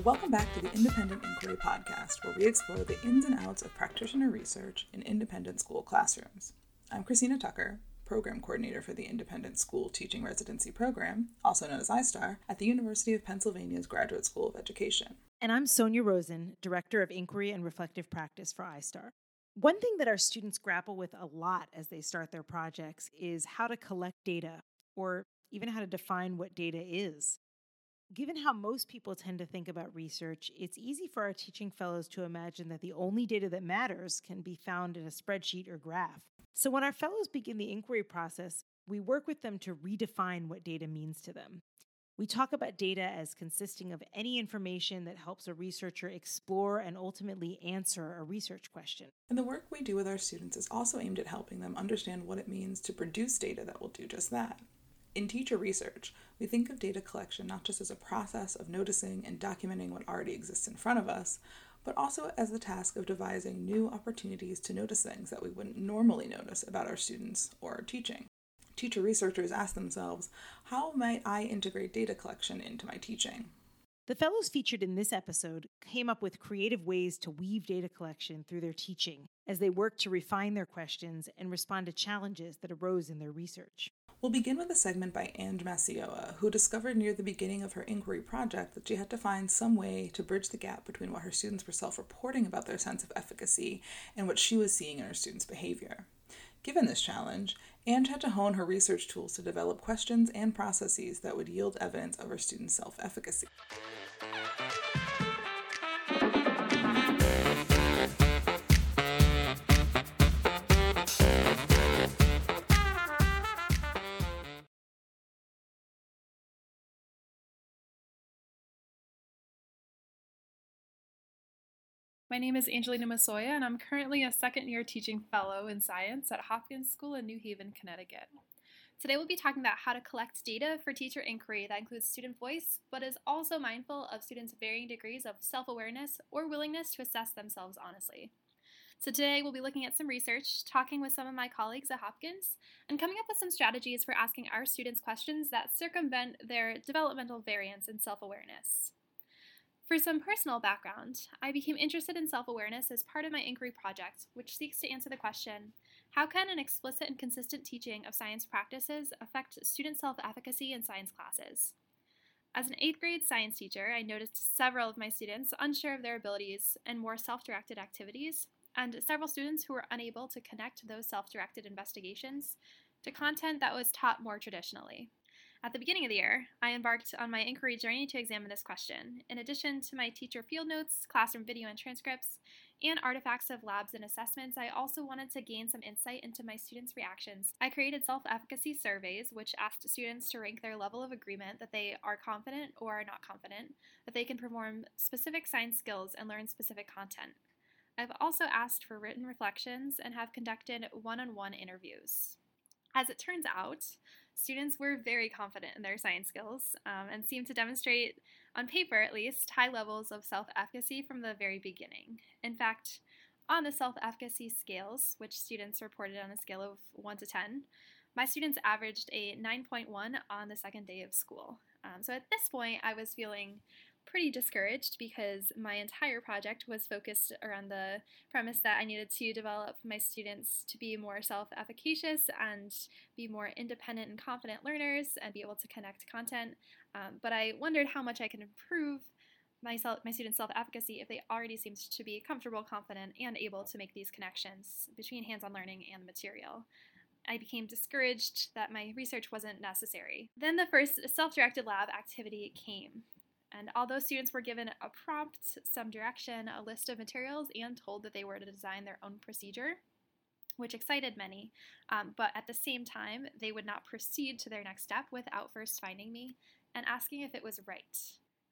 Welcome back to the Independent Inquiry Podcast, where we explore the ins and outs of practitioner research in independent school classrooms. I'm Christina Tucker, Program Coordinator for the Independent School Teaching Residency Program, also known as iStar, at the University of Pennsylvania's Graduate School of Education. And I'm Sonia Rosen, Director of Inquiry and Reflective Practice for iStar. One thing that our students grapple with a lot as they start their projects is how to collect data, or even how to define what data is. Given how most people tend to think about research, it's easy for our teaching fellows to imagine that the only data that matters can be found in a spreadsheet or graph. So when our fellows begin the inquiry process, we work with them to redefine what data means to them. We talk about data as consisting of any information that helps a researcher explore and ultimately answer a research question. And the work we do with our students is also aimed at helping them understand what it means to produce data that will do just that. In teacher research, we think of data collection not just as a process of noticing and documenting what already exists in front of us, but also as the task of devising new opportunities to notice things that we wouldn't normally notice about our students or our teaching. Teacher researchers ask themselves, how might I integrate data collection into my teaching? The fellows featured in this episode came up with creative ways to weave data collection through their teaching as they worked to refine their questions and respond to challenges that arose in their research. We'll begin with a segment by Ange Macioa, who discovered near the beginning of her inquiry project that she had to find some way to bridge the gap between what her students were self reporting about their sense of efficacy and what she was seeing in her students' behavior. Given this challenge, Ange had to hone her research tools to develop questions and processes that would yield evidence of her students' self efficacy. My name is Angelina Masoya, and I'm currently a second year teaching fellow in science at Hopkins School in New Haven, Connecticut. Today, we'll be talking about how to collect data for teacher inquiry that includes student voice, but is also mindful of students' varying degrees of self awareness or willingness to assess themselves honestly. So, today we'll be looking at some research, talking with some of my colleagues at Hopkins, and coming up with some strategies for asking our students questions that circumvent their developmental variance in self awareness. For some personal background, I became interested in self awareness as part of my inquiry project, which seeks to answer the question how can an explicit and consistent teaching of science practices affect student self efficacy in science classes? As an eighth grade science teacher, I noticed several of my students unsure of their abilities in more self directed activities, and several students who were unable to connect those self directed investigations to content that was taught more traditionally. At the beginning of the year, I embarked on my inquiry journey to examine this question. In addition to my teacher field notes, classroom video and transcripts, and artifacts of labs and assessments, I also wanted to gain some insight into my students' reactions. I created self efficacy surveys, which asked students to rank their level of agreement that they are confident or are not confident, that they can perform specific science skills and learn specific content. I've also asked for written reflections and have conducted one on one interviews. As it turns out, students were very confident in their science skills um, and seemed to demonstrate, on paper at least, high levels of self efficacy from the very beginning. In fact, on the self efficacy scales, which students reported on a scale of 1 to 10, my students averaged a 9.1 on the second day of school. Um, so at this point, I was feeling pretty discouraged because my entire project was focused around the premise that I needed to develop my students to be more self efficacious and be more independent and confident learners and be able to connect content. Um, but I wondered how much I could improve my, self, my students' self efficacy if they already seemed to be comfortable, confident, and able to make these connections between hands on learning and the material. I became discouraged that my research wasn't necessary. Then the first self directed lab activity came. And although students were given a prompt, some direction, a list of materials, and told that they were to design their own procedure, which excited many, um, but at the same time, they would not proceed to their next step without first finding me and asking if it was right.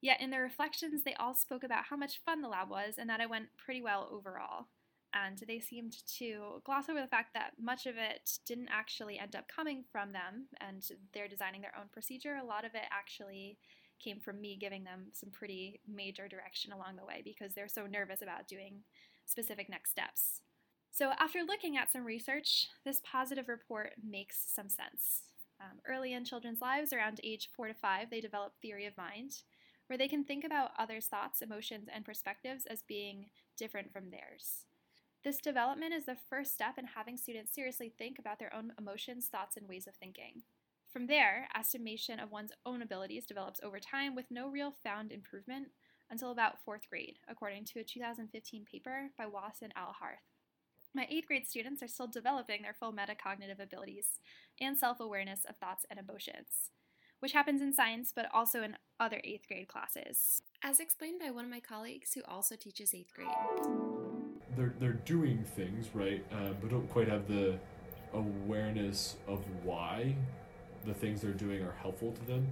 Yet in their reflections, they all spoke about how much fun the lab was and that it went pretty well overall. And they seemed to gloss over the fact that much of it didn't actually end up coming from them and they're designing their own procedure. A lot of it actually came from me giving them some pretty major direction along the way because they're so nervous about doing specific next steps. So, after looking at some research, this positive report makes some sense. Um, early in children's lives, around age four to five, they develop theory of mind, where they can think about others' thoughts, emotions, and perspectives as being different from theirs. This development is the first step in having students seriously think about their own emotions, thoughts, and ways of thinking. From there, estimation of one's own abilities develops over time with no real found improvement until about fourth grade, according to a 2015 paper by Wasson Al Harth. My eighth grade students are still developing their full metacognitive abilities and self awareness of thoughts and emotions, which happens in science but also in other eighth grade classes. As explained by one of my colleagues who also teaches eighth grade. They're, they're doing things, right, uh, but don't quite have the awareness of why the things they're doing are helpful to them.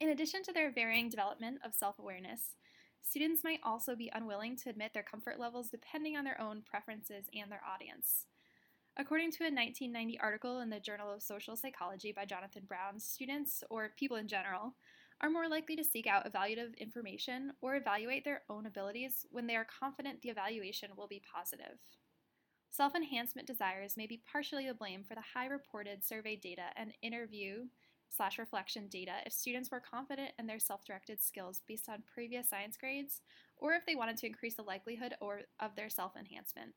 In addition to their varying development of self awareness, students might also be unwilling to admit their comfort levels depending on their own preferences and their audience. According to a 1990 article in the Journal of Social Psychology by Jonathan Brown, students, or people in general, are more likely to seek out evaluative information or evaluate their own abilities when they are confident the evaluation will be positive. Self enhancement desires may be partially to blame for the high reported survey data and interview slash reflection data if students were confident in their self-directed skills based on previous science grades or if they wanted to increase the likelihood or of their self-enhancement.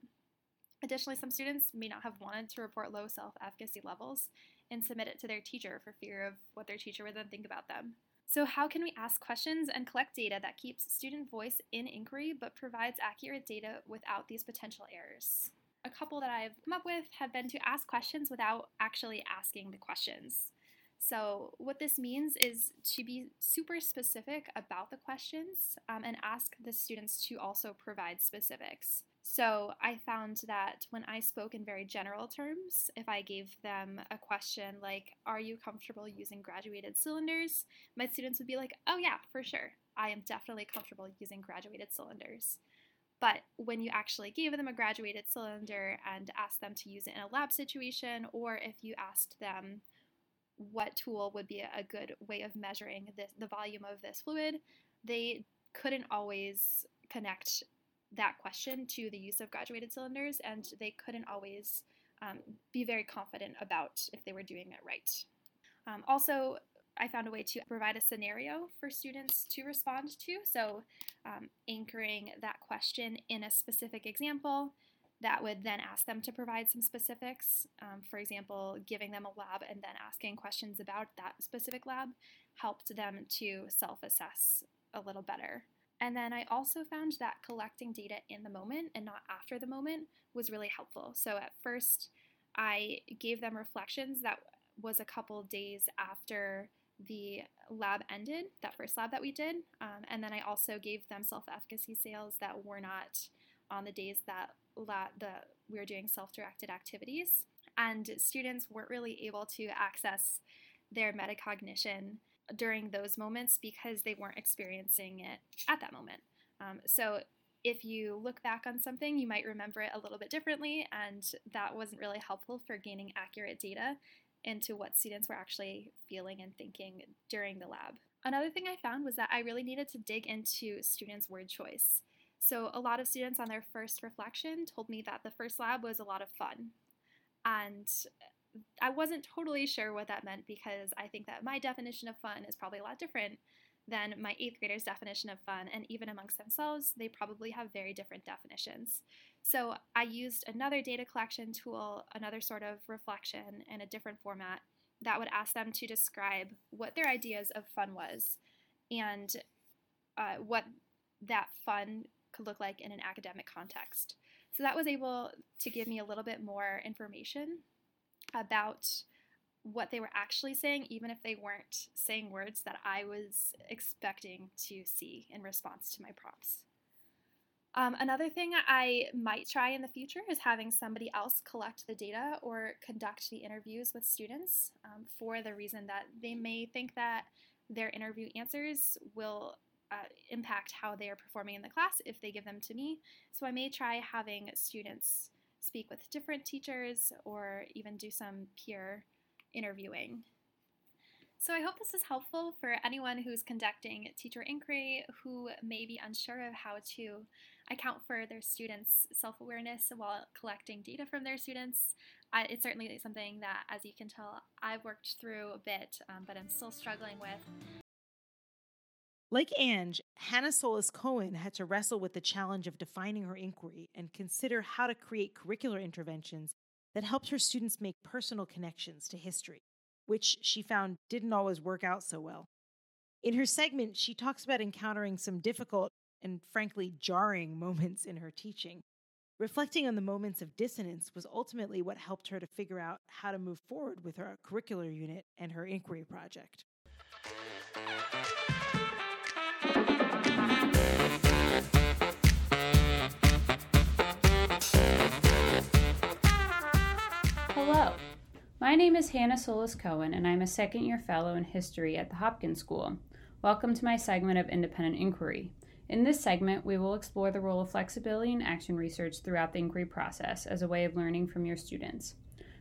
Additionally, some students may not have wanted to report low self-efficacy levels and submit it to their teacher for fear of what their teacher would then think about them. So, how can we ask questions and collect data that keeps student voice in inquiry but provides accurate data without these potential errors? A couple that I've come up with have been to ask questions without actually asking the questions. So, what this means is to be super specific about the questions um, and ask the students to also provide specifics. So, I found that when I spoke in very general terms, if I gave them a question like, Are you comfortable using graduated cylinders? my students would be like, Oh, yeah, for sure. I am definitely comfortable using graduated cylinders. But when you actually gave them a graduated cylinder and asked them to use it in a lab situation, or if you asked them, what tool would be a good way of measuring this, the volume of this fluid, they couldn't always connect that question to the use of graduated cylinders, and they couldn't always um, be very confident about if they were doing it right. Um, also, I found a way to provide a scenario for students to respond to. So, um, anchoring that question in a specific example that would then ask them to provide some specifics. Um, for example, giving them a lab and then asking questions about that specific lab helped them to self assess a little better. And then I also found that collecting data in the moment and not after the moment was really helpful. So at first, I gave them reflections that was a couple days after the lab ended, that first lab that we did. Um, and then I also gave them self efficacy scales that were not on the days that la- the we were doing self-directed activities, and students weren't really able to access their metacognition during those moments because they weren't experiencing it at that moment. Um, so if you look back on something, you might remember it a little bit differently, and that wasn't really helpful for gaining accurate data into what students were actually feeling and thinking during the lab. Another thing I found was that I really needed to dig into students' word choice. So, a lot of students on their first reflection told me that the first lab was a lot of fun. And I wasn't totally sure what that meant because I think that my definition of fun is probably a lot different than my eighth graders' definition of fun, and even amongst themselves, they probably have very different definitions. So I used another data collection tool, another sort of reflection in a different format that would ask them to describe what their ideas of fun was and uh, what that fun could look like in an academic context. So that was able to give me a little bit more information about what they were actually saying, even if they weren't saying words that I was expecting to see in response to my prompts. Um, another thing I might try in the future is having somebody else collect the data or conduct the interviews with students um, for the reason that they may think that their interview answers will uh, impact how they are performing in the class if they give them to me. So I may try having students speak with different teachers or even do some peer interviewing. So I hope this is helpful for anyone who's conducting teacher inquiry who may be unsure of how to account for their students' self-awareness while collecting data from their students. It's certainly something that, as you can tell, I've worked through a bit, um, but I'm still struggling with. Like Ange, Hannah Solis Cohen had to wrestle with the challenge of defining her inquiry and consider how to create curricular interventions that helped her students make personal connections to history, which she found didn't always work out so well. In her segment, she talks about encountering some difficult and frankly jarring moments in her teaching. Reflecting on the moments of dissonance was ultimately what helped her to figure out how to move forward with her curricular unit and her inquiry project. My name is Hannah Solis Cohen, and I'm a second year fellow in history at the Hopkins School. Welcome to my segment of independent inquiry. In this segment, we will explore the role of flexibility in action research throughout the inquiry process as a way of learning from your students.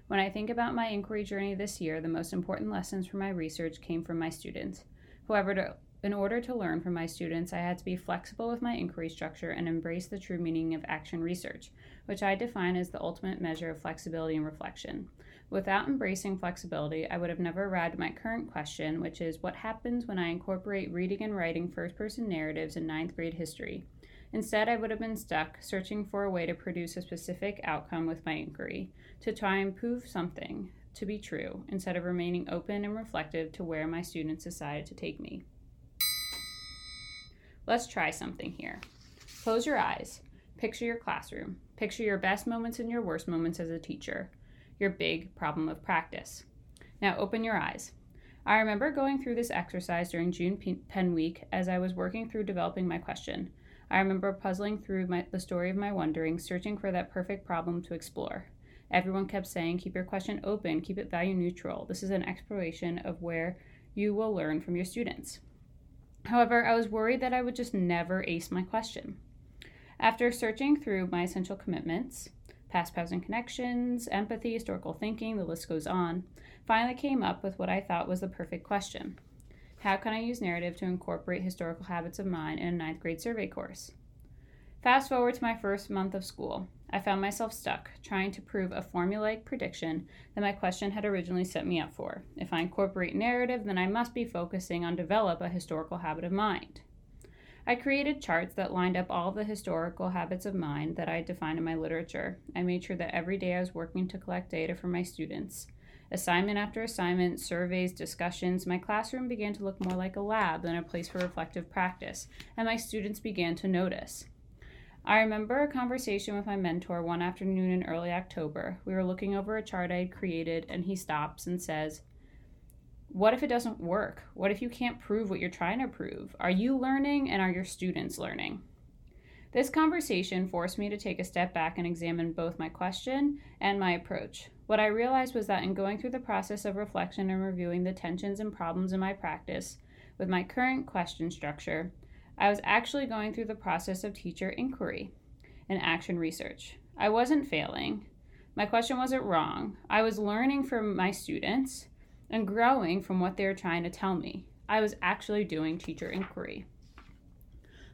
When I think about my inquiry journey this year, the most important lessons from my research came from my students. However, to, in order to learn from my students, I had to be flexible with my inquiry structure and embrace the true meaning of action research, which I define as the ultimate measure of flexibility and reflection. Without embracing flexibility, I would have never arrived at my current question, which is what happens when I incorporate reading and writing first person narratives in ninth grade history? Instead, I would have been stuck searching for a way to produce a specific outcome with my inquiry, to try and prove something to be true, instead of remaining open and reflective to where my students decided to take me. Let's try something here. Close your eyes. Picture your classroom. Picture your best moments and your worst moments as a teacher your big problem of practice. Now open your eyes. I remember going through this exercise during June Penn Week as I was working through developing my question. I remember puzzling through my, the story of my wondering, searching for that perfect problem to explore. Everyone kept saying, Keep your question open, keep it value neutral. This is an exploration of where you will learn from your students. However, I was worried that I would just never ace my question. After searching through my essential commitments, past, present connections, empathy, historical thinking, the list goes on, finally came up with what I thought was the perfect question. How can I use narrative to incorporate historical habits of mind in a ninth grade survey course? Fast forward to my first month of school. I found myself stuck, trying to prove a formulaic prediction that my question had originally set me up for. If I incorporate narrative, then I must be focusing on develop a historical habit of mind. I created charts that lined up all the historical habits of mind that I defined in my literature. I made sure that every day I was working to collect data from my students. Assignment after assignment, surveys, discussions, my classroom began to look more like a lab than a place for reflective practice, and my students began to notice. I remember a conversation with my mentor one afternoon in early October. We were looking over a chart I had created, and he stops and says, what if it doesn't work? What if you can't prove what you're trying to prove? Are you learning and are your students learning? This conversation forced me to take a step back and examine both my question and my approach. What I realized was that in going through the process of reflection and reviewing the tensions and problems in my practice with my current question structure, I was actually going through the process of teacher inquiry and action research. I wasn't failing. My question wasn't wrong. I was learning from my students and growing from what they were trying to tell me. I was actually doing teacher inquiry.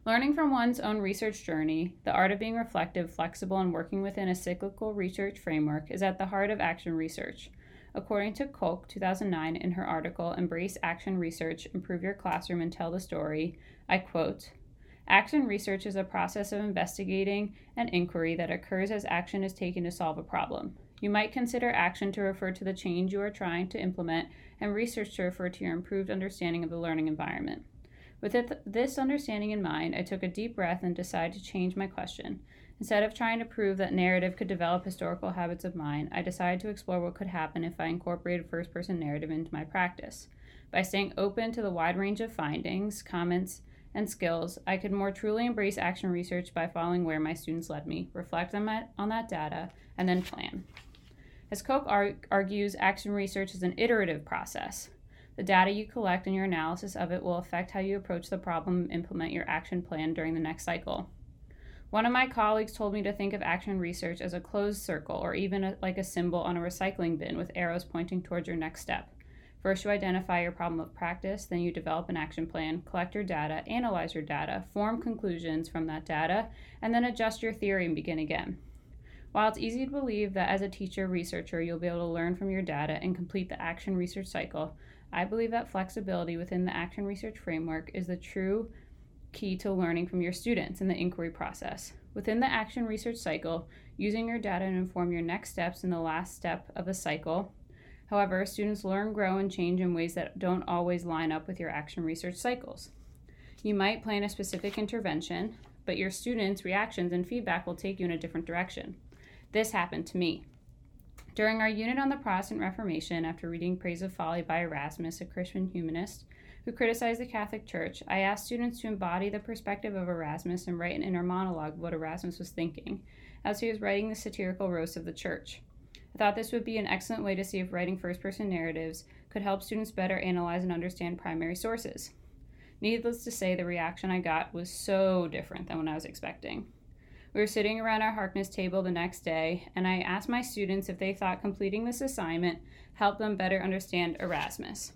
Learning from one's own research journey, the art of being reflective, flexible, and working within a cyclical research framework is at the heart of action research. According to Kolk, 2009, in her article, Embrace Action Research, Improve Your Classroom and Tell the Story, I quote, Action research is a process of investigating an inquiry that occurs as action is taken to solve a problem. You might consider action to refer to the change you are trying to implement, and research to refer to your improved understanding of the learning environment. With this understanding in mind, I took a deep breath and decided to change my question. Instead of trying to prove that narrative could develop historical habits of mind, I decided to explore what could happen if I incorporated first person narrative into my practice. By staying open to the wide range of findings, comments, and skills, I could more truly embrace action research by following where my students led me, reflect on, that data, and then plan. As Kolk argues, action research is an iterative process. The data you collect and your analysis of it will affect how you approach the problem and implement your action plan during the next cycle. One of my colleagues told me to think of action research as a closed circle or even a, like a symbol on a recycling bin with arrows pointing towards your next step. First, you identify your problem of practice, then, you develop an action plan, collect your data, analyze your data, form conclusions from that data, and then adjust your theory and begin again. While it's easy to believe that as a teacher researcher you'll be able to learn from your data and complete the action research cycle, I believe that flexibility within the action research framework is the true key to learning from your students in the inquiry process. Within the action research cycle, using your data to inform your next steps in the last step of a cycle. However, students learn, grow, and change in ways that don't always line up with your action research cycles. You might plan a specific intervention, but your students' reactions and feedback will take you in a different direction. This happened to me. During our unit on the Protestant Reformation, after reading Praise of Folly by Erasmus, a Christian humanist who criticized the Catholic Church, I asked students to embody the perspective of Erasmus and write an inner monologue of what Erasmus was thinking as he was writing the satirical roast of the Church. I thought this would be an excellent way to see if writing first person narratives could help students better analyze and understand primary sources. Needless to say, the reaction I got was so different than what I was expecting. We were sitting around our Harkness table the next day, and I asked my students if they thought completing this assignment helped them better understand Erasmus.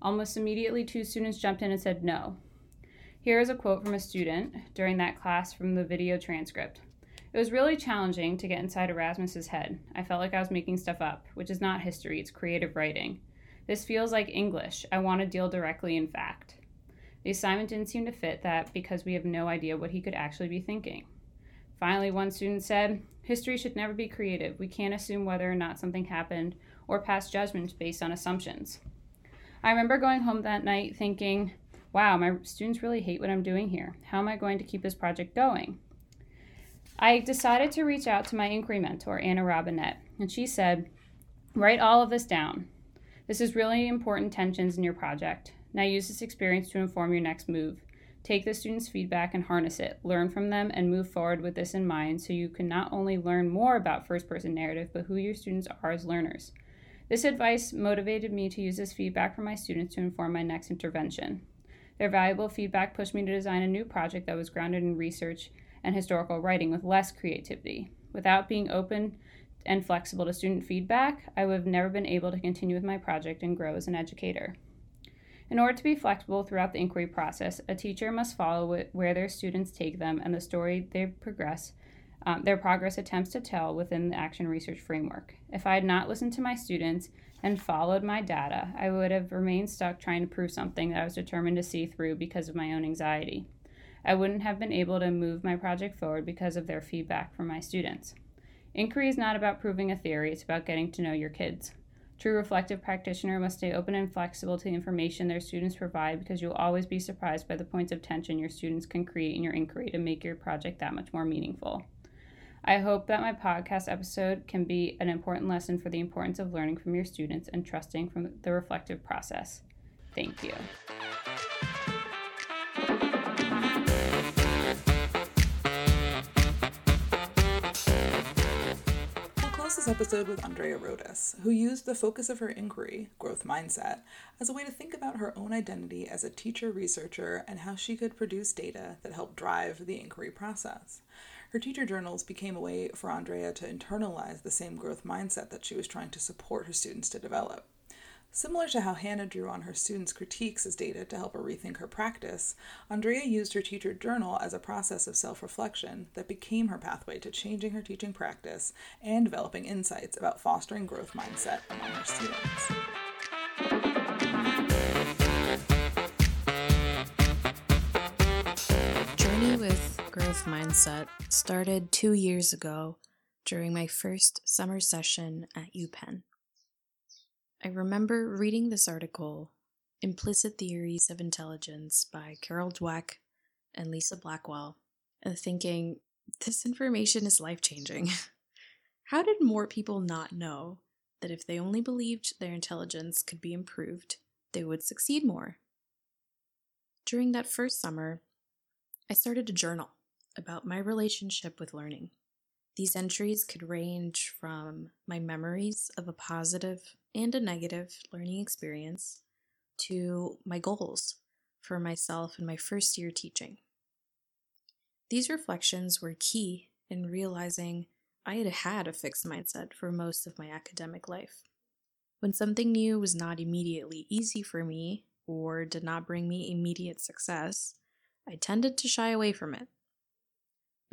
Almost immediately, two students jumped in and said no. Here is a quote from a student during that class from the video transcript. It was really challenging to get inside Erasmus's head. I felt like I was making stuff up, which is not history, it's creative writing. This feels like English. I want to deal directly in fact. The assignment didn't seem to fit that because we have no idea what he could actually be thinking. Finally, one student said, History should never be creative. We can't assume whether or not something happened or pass judgments based on assumptions. I remember going home that night thinking, wow, my students really hate what I'm doing here. How am I going to keep this project going? I decided to reach out to my inquiry mentor, Anna Robinette, and she said, write all of this down. This is really important tensions in your project. Now use this experience to inform your next move. Take the students' feedback and harness it. Learn from them and move forward with this in mind so you can not only learn more about first person narrative, but who your students are as learners. This advice motivated me to use this feedback from my students to inform my next intervention. Their valuable feedback pushed me to design a new project that was grounded in research and historical writing with less creativity. Without being open and flexible to student feedback, I would have never been able to continue with my project and grow as an educator. In order to be flexible throughout the inquiry process, a teacher must follow where their students take them and the story they progress, um, their progress attempts to tell within the action research framework. If I had not listened to my students and followed my data, I would have remained stuck trying to prove something that I was determined to see through because of my own anxiety. I wouldn't have been able to move my project forward because of their feedback from my students. Inquiry is not about proving a theory, it's about getting to know your kids. True reflective practitioner must stay open and flexible to the information their students provide because you'll always be surprised by the points of tension your students can create in your inquiry to make your project that much more meaningful. I hope that my podcast episode can be an important lesson for the importance of learning from your students and trusting from the reflective process. Thank you. This episode with Andrea Rodas, who used the focus of her inquiry, growth mindset, as a way to think about her own identity as a teacher researcher and how she could produce data that helped drive the inquiry process. Her teacher journals became a way for Andrea to internalize the same growth mindset that she was trying to support her students to develop. Similar to how Hannah drew on her students' critiques as data to help her rethink her practice, Andrea used her teacher journal as a process of self reflection that became her pathway to changing her teaching practice and developing insights about fostering growth mindset among her students. Journey with growth mindset started two years ago during my first summer session at UPenn. I remember reading this article, Implicit Theories of Intelligence by Carol Dweck and Lisa Blackwell, and thinking, this information is life changing. How did more people not know that if they only believed their intelligence could be improved, they would succeed more? During that first summer, I started a journal about my relationship with learning. These entries could range from my memories of a positive and a negative learning experience to my goals for myself in my first year teaching. These reflections were key in realizing I had had a fixed mindset for most of my academic life. When something new was not immediately easy for me or did not bring me immediate success, I tended to shy away from it.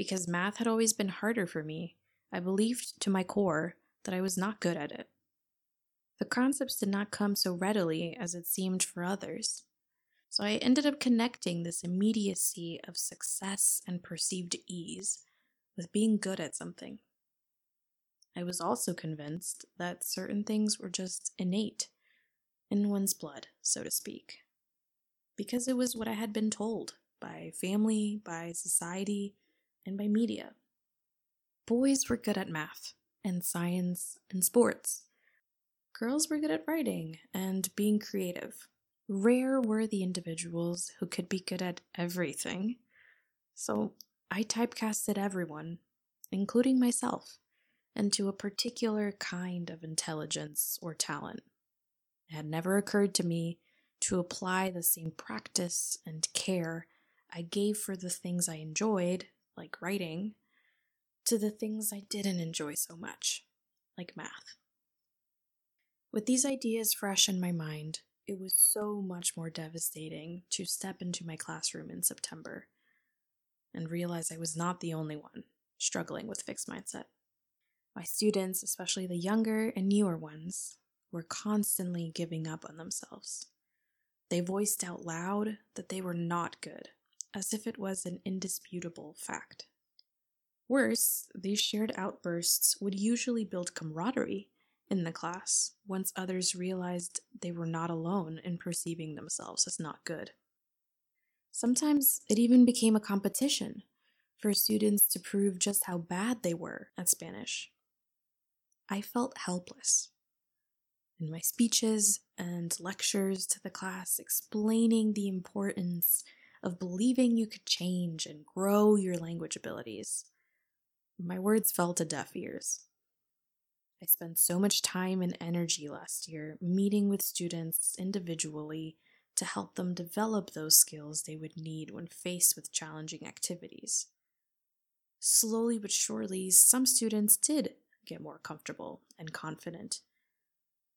Because math had always been harder for me, I believed to my core that I was not good at it. The concepts did not come so readily as it seemed for others. So I ended up connecting this immediacy of success and perceived ease with being good at something. I was also convinced that certain things were just innate, in one's blood, so to speak, because it was what I had been told by family, by society, and by media. Boys were good at math and science and sports. Girls were good at writing and being creative. Rare were the individuals who could be good at everything. So I typecasted everyone, including myself, into a particular kind of intelligence or talent. It had never occurred to me to apply the same practice and care I gave for the things I enjoyed, like writing, to the things I didn't enjoy so much, like math. With these ideas fresh in my mind, it was so much more devastating to step into my classroom in September and realize I was not the only one struggling with fixed mindset. My students, especially the younger and newer ones, were constantly giving up on themselves. They voiced out loud that they were not good, as if it was an indisputable fact. Worse, these shared outbursts would usually build camaraderie in the class once others realized they were not alone in perceiving themselves as not good. Sometimes it even became a competition for students to prove just how bad they were at Spanish. I felt helpless. In my speeches and lectures to the class explaining the importance of believing you could change and grow your language abilities, my words fell to deaf ears. I spent so much time and energy last year meeting with students individually to help them develop those skills they would need when faced with challenging activities. Slowly but surely, some students did get more comfortable and confident.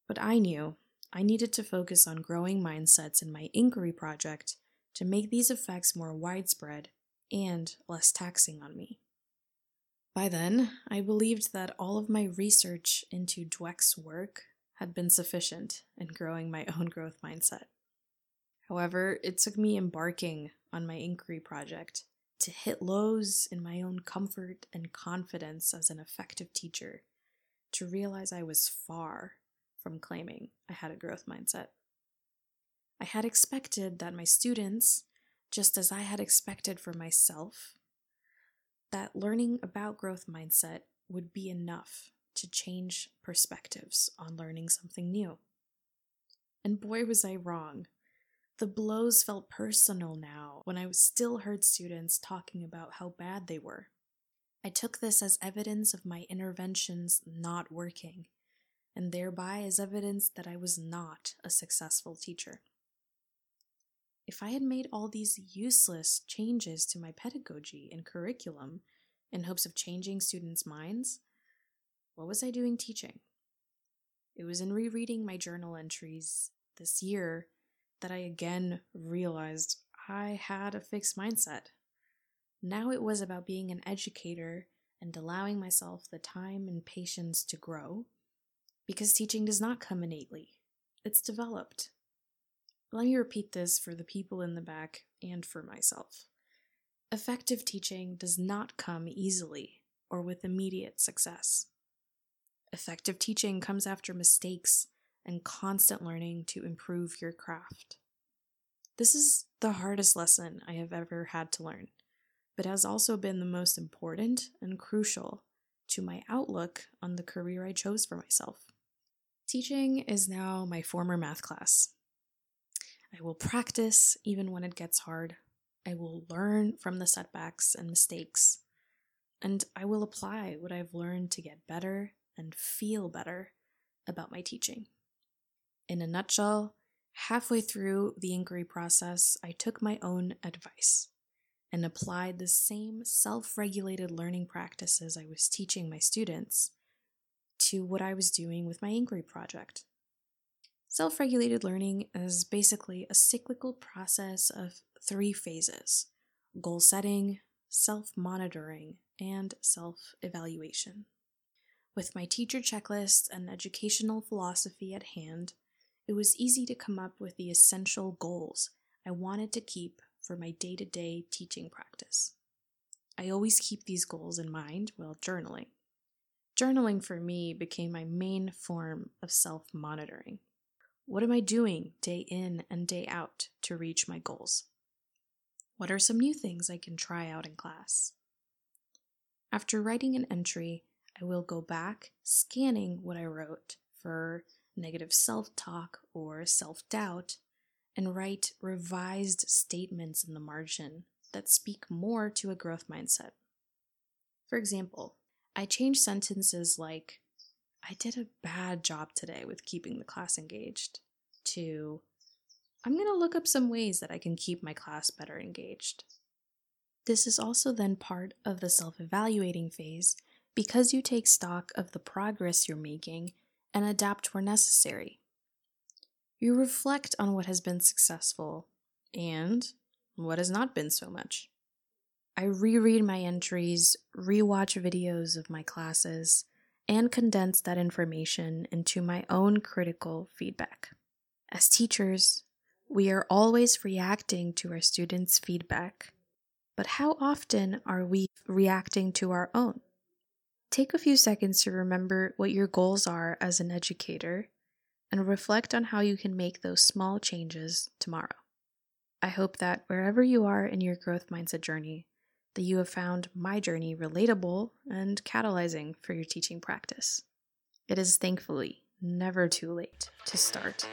But I knew I needed to focus on growing mindsets in my inquiry project to make these effects more widespread and less taxing on me. By then, I believed that all of my research into Dweck's work had been sufficient in growing my own growth mindset. However, it took me embarking on my inquiry project to hit lows in my own comfort and confidence as an effective teacher to realize I was far from claiming I had a growth mindset. I had expected that my students, just as I had expected for myself, that learning about growth mindset would be enough to change perspectives on learning something new. And boy, was I wrong. The blows felt personal now when I still heard students talking about how bad they were. I took this as evidence of my interventions not working, and thereby as evidence that I was not a successful teacher. If I had made all these useless changes to my pedagogy and curriculum in hopes of changing students' minds, what was I doing teaching? It was in rereading my journal entries this year that I again realized I had a fixed mindset. Now it was about being an educator and allowing myself the time and patience to grow, because teaching does not come innately, it's developed. Let me repeat this for the people in the back and for myself. Effective teaching does not come easily or with immediate success. Effective teaching comes after mistakes and constant learning to improve your craft. This is the hardest lesson I have ever had to learn, but has also been the most important and crucial to my outlook on the career I chose for myself. Teaching is now my former math class, I will practice even when it gets hard. I will learn from the setbacks and mistakes. And I will apply what I've learned to get better and feel better about my teaching. In a nutshell, halfway through the inquiry process, I took my own advice and applied the same self regulated learning practices I was teaching my students to what I was doing with my inquiry project. Self regulated learning is basically a cyclical process of three phases goal setting, self monitoring, and self evaluation. With my teacher checklist and educational philosophy at hand, it was easy to come up with the essential goals I wanted to keep for my day to day teaching practice. I always keep these goals in mind while journaling. Journaling for me became my main form of self monitoring. What am I doing day in and day out to reach my goals? What are some new things I can try out in class? After writing an entry, I will go back, scanning what I wrote for negative self talk or self doubt, and write revised statements in the margin that speak more to a growth mindset. For example, I change sentences like, I did a bad job today with keeping the class engaged, to, I'm going to look up some ways that I can keep my class better engaged. This is also then part of the self evaluating phase because you take stock of the progress you're making and adapt where necessary. You reflect on what has been successful and what has not been so much. I reread my entries, rewatch videos of my classes, and condense that information into my own critical feedback. As teachers, we are always reacting to our students' feedback, but how often are we reacting to our own? Take a few seconds to remember what your goals are as an educator and reflect on how you can make those small changes tomorrow. I hope that wherever you are in your growth mindset journey, that you have found my journey relatable and catalyzing for your teaching practice. It is thankfully never too late to start.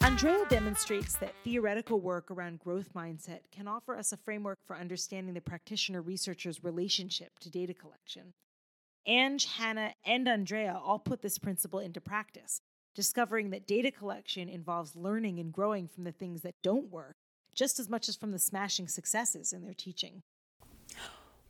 Andrea demonstrates that theoretical work around growth mindset can offer us a framework for understanding the practitioner researcher's relationship to data collection. Ange, Hannah, and Andrea all put this principle into practice, discovering that data collection involves learning and growing from the things that don't work just as much as from the smashing successes in their teaching.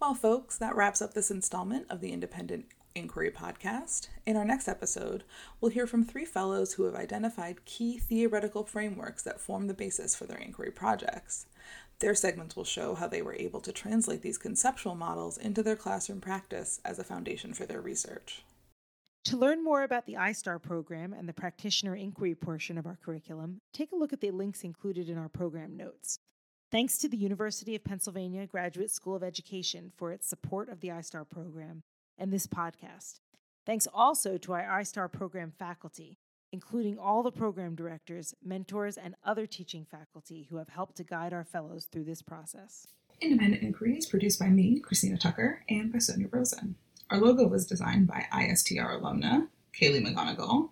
Well, folks, that wraps up this installment of the Independent Inquiry podcast. In our next episode, we'll hear from three fellows who have identified key theoretical frameworks that form the basis for their inquiry projects. Their segments will show how they were able to translate these conceptual models into their classroom practice as a foundation for their research. To learn more about the iStar program and the practitioner inquiry portion of our curriculum, take a look at the links included in our program notes. Thanks to the University of Pennsylvania Graduate School of Education for its support of the iStar program and this podcast. Thanks also to our iStar program faculty, including all the program directors, mentors, and other teaching faculty who have helped to guide our fellows through this process. Independent Inquiry is produced by me, Christina Tucker, and by Sonia Rosen. Our logo was designed by ISTR alumna Kaylee McGonigal,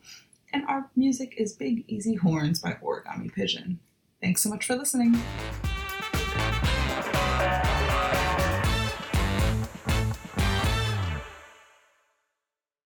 and our music is Big Easy Horns by Origami Pigeon. Thanks so much for listening.